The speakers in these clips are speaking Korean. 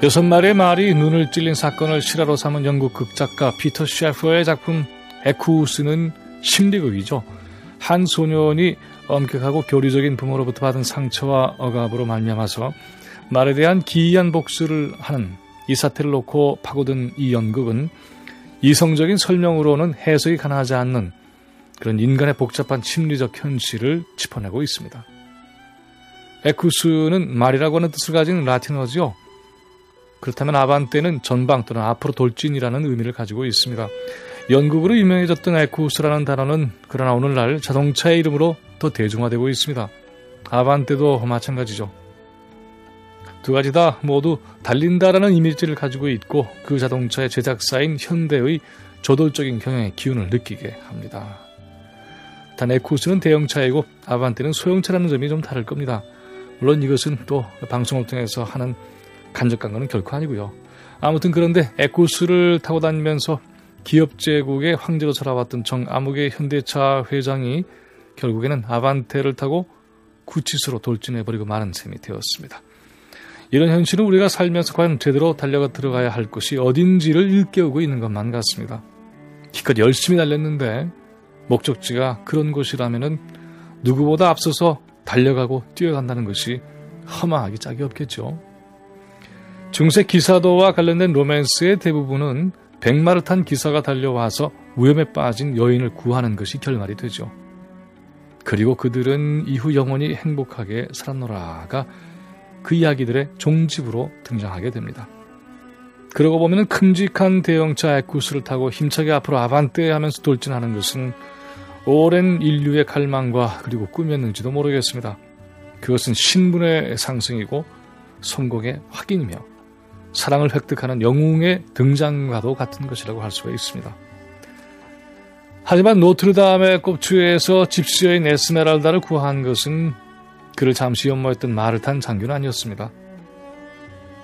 여섯 마리의 말이 눈을 찔린 사건을 실화로 삼은 영국 극작가 피터 셰퍼의 작품 에쿠스는 심리극이죠. 한 소년이 엄격하고 교리적인 부모로부터 받은 상처와 억압으로 말미암아서 말에 대한 기이한 복수를 하는 이 사태를 놓고 파고든 이 연극은 이성적인 설명으로는 해석이 가능하지 않는 그런 인간의 복잡한 심리적 현실을 짚어내고 있습니다. 에쿠스는 말이라고 하는 뜻을 가진 라틴어지요. 그렇다면 아반떼는 전방 또는 앞으로 돌진이라는 의미를 가지고 있습니다. 연극으로 유명해졌던 에쿠스라는 단어는 그러나 오늘날 자동차의 이름으로 더 대중화되고 있습니다. 아반떼도 마찬가지죠. 두 가지 다 모두 달린다라는 이미지를 가지고 있고 그 자동차의 제작사인 현대의 저돌적인 경영의 기운을 느끼게 합니다. 단 에쿠스는 대형차이고 아반떼는 소형차라는 점이 좀 다를 겁니다. 물론 이것은 또 방송을 통해서 하는 간접 광고는 결코 아니고요. 아무튼 그런데 에쿠스를 타고 다니면서 기업 제국의 황제로 살아왔던 정아무개 현대차 회장이 결국에는 아반떼를 타고 구치소로 돌진해버리고 마는 셈이 되었습니다. 이런 현실은 우리가 살면서 과연 제대로 달려가 들어가야 할 곳이 어딘지를 일깨우고 있는 것만 같습니다. 기껏 열심히 달렸는데 목적지가 그런 곳이라면 누구보다 앞서서 달려가고 뛰어간다는 것이 허망하기 짝이 없겠죠. 중세 기사도와 관련된 로맨스의 대부분은 백마를 탄 기사가 달려와서 위험에 빠진 여인을 구하는 것이 결말이 되죠. 그리고 그들은 이후 영원히 행복하게 살았노라가 그 이야기들의 종집으로 등장하게 됩니다. 그러고 보면 큼직한 대형차 에쿠스를 타고 힘차게 앞으로 아반떼 하면서 돌진하는 것은 오랜 인류의 갈망과 그리고 꿈이었는지도 모르겠습니다. 그것은 신분의 상승이고 성공의 확인이며 사랑을 획득하는 영웅의 등장과도 같은 것이라고 할 수가 있습니다. 하지만 노트르담의 꼽추에서 집시여인 에스메랄다를 구한 것은 그를 잠시 연모했던 말을 탄 장교는 아니었습니다.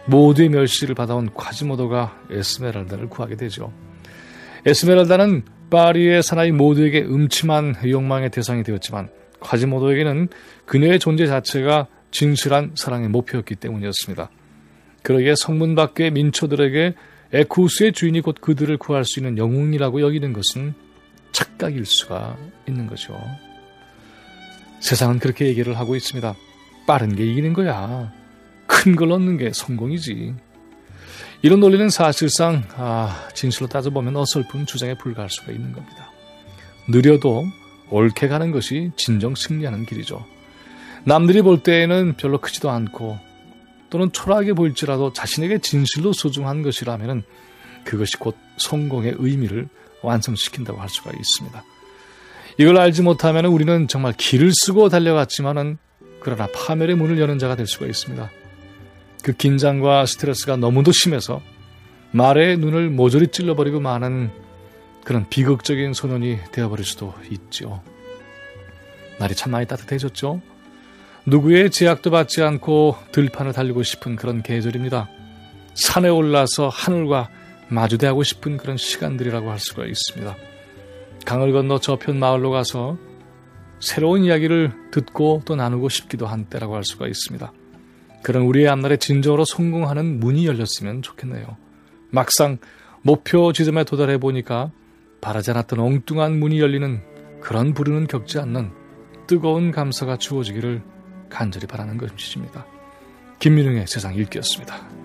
모두의 멸시를 받아온 콰지모도가 에스메랄다를 구하게 되죠. 에스메랄다는 파리의 사나이 모두에게 음침한 욕망의 대상이 되었지만 콰지모도에게는 그녀의 존재 자체가 진실한 사랑의 목표였기 때문이었습니다. 그러기에 성문 밖의 민초들에게 에쿠스의 주인이 곧 그들을 구할 수 있는 영웅이라고 여기는 것은 착각일 수가 있는 거죠. 세상은 그렇게 얘기를 하고 있습니다. 빠른 게 이기는 거야. 큰 걸 얻는 게 성공이지. 이런 논리는 사실상 아, 진실로 따져보면 어설픈 주장에 불과할 수가 있는 겁니다. 느려도 옳게 가는 것이 진정 승리하는 길이죠. 남들이 볼 때에는 별로 크지도 않고 또는 초라하게 보일지라도 자신에게 진실로 소중한 것이라면 그것이 곧 성공의 의미를 완성시킨다고 할 수가 있습니다. 이걸 알지 못하면 우리는 정말 길을 쓰고 달려갔지만은 그러나 파멸의 문을 여는 자가 될 수가 있습니다. 그 긴장과 스트레스가 너무도 심해서 말의 눈을 모조리 찔러버리고 마는 그런 비극적인 소년이 되어버릴 수도 있죠. 날이 참 많이 따뜻해졌죠. 누구의 제약도 받지 않고 들판을 달리고 싶은 그런 계절입니다. 산에 올라서 하늘과 마주대하고 싶은 그런 시간들이라고 할 수가 있습니다. 강을 건너 저편 마을로 가서 새로운 이야기를 듣고 또 나누고 싶기도 한 때라고 할 수가 있습니다. 그런 우리의 앞날에 진정으로 성공하는 문이 열렸으면 좋겠네요. 막상 목표 지점에 도달해 보니까 바라지 않았던 엉뚱한 문이 열리는 그런 부르는 겪지 않는 뜨거운 감사가 주어지기를 간절히 바라는 것입니다. 김민웅의 세상 읽기였습니다.